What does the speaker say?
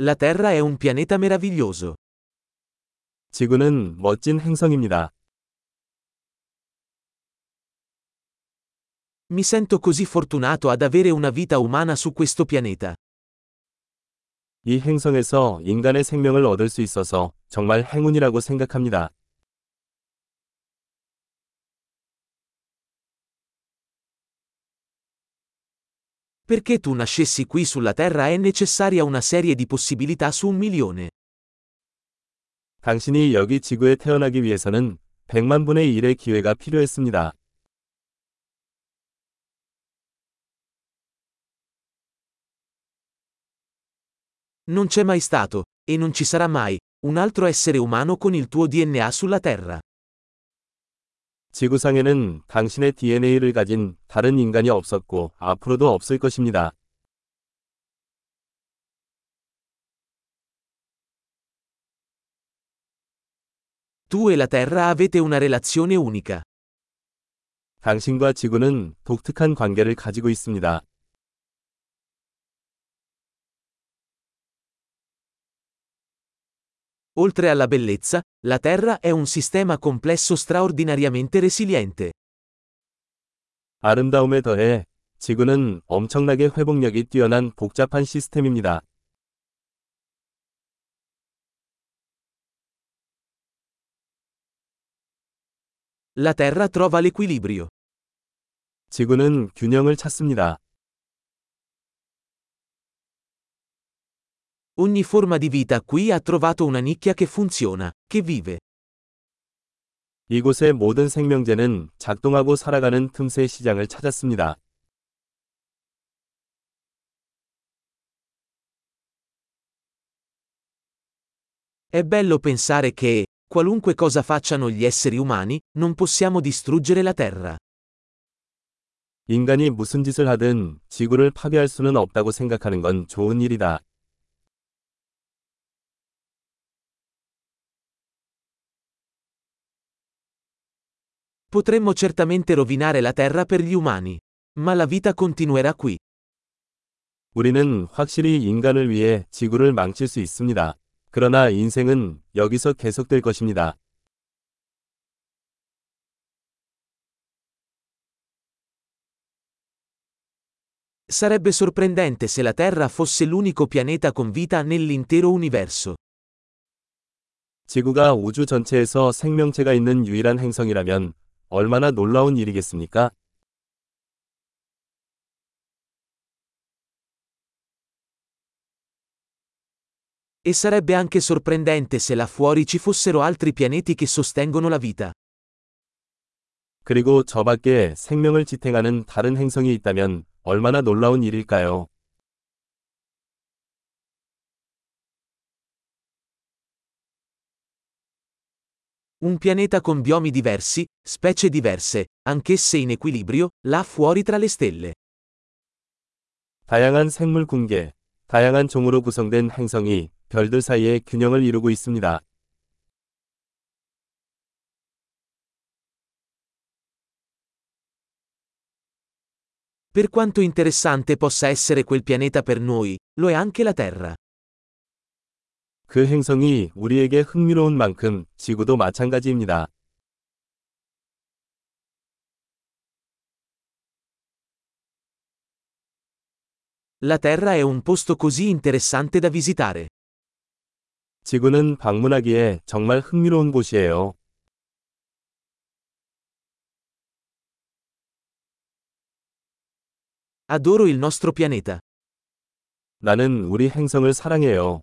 La Terra è un pianeta meraviglioso. 지구는 멋진 행성입니다. Mi sento così fortunato ad avere una vita umana su questo pianeta. 이 행성에서 인간의 생명을 얻을 수 있어서 정말 행운이라고 생각합니다. Perché tu nascessi qui sulla Terra è necessaria una serie di possibilità su un milione. 당신이 여기 지구에 태어나기 위해서는 100만 분의 1의 기회가 필요했습니다. Non c'è mai stato, e non ci sarà mai, un altro essere umano con il tuo DNA sulla Terra. 지구상에는 당신의 DNA를 가진 다른 인간이 없었고 앞으로도 없을 것입니다. Tu e la Terra avete una relazione unica. 당신과 지구는 독특한 관계를 가지고 있습니다. Oltre alla bellezza, la Terra è un sistema complesso straordinariamente resiliente. 아름다움에 더해 지구는 엄청나게 회복력이 뛰어난 복잡한 시스템입니다. La Terra trova l'equilibrio. 지구는 균형을 찾습니다. Ogni forma di vita qui ha trovato una nicchia che funziona, che vive. 이곳의 모든 생명체는 작동하고 살아가는 틈새 시장을 찾았습니다. È bello pensare che, qualunque cosa facciano gli esseri umani, non possiamo distruggere la Terra. 인간이 무슨 짓을 하든 지구를 파괴할 수는 없다고 생각하는 건 좋은 일이다. Potremmo certamente rovinare la Terra per gli umani. Ma la vita continuerà qui. 우리는 확실히 인간을 위해 지구를 망칠 수 있습니다. 그러나 인생은 여기서 계속될 것입니다. Sarebbe sorprendente se la Terra fosse l'unico pianeta con vita nell'intero universo. 지구가 우주 전체에서 생명체가 있는 유일한 행성이라면 얼마나 놀라운 일이겠습니까? E sarebbe anche sorprendente se là fuori ci fossero altri pianeti che sostengono la vita. 그리고 저 밖에 생명을 지탱하는 다른 행성이 있다면 얼마나 놀라운 일일까요? Un pianeta con biomi diversi, specie diverse, anch'esse in equilibrio, là fuori tra le stelle. 다양한 생물 군계, 다양한 종으로 구성된 행성이 별들 사이에 균형을 이루고 있습니다. Per quanto interessante possa essere quel pianeta per noi, lo è anche la Terra. 그 행성이 우리에게 흥미로운 만큼 지구도 마찬가지입니다. La Terra è un posto così interessante da visitare. 지구는 방문하기에 정말 흥미로운 곳이에요. Adoro il nostro pianeta. 나는 우리 행성을 사랑해요.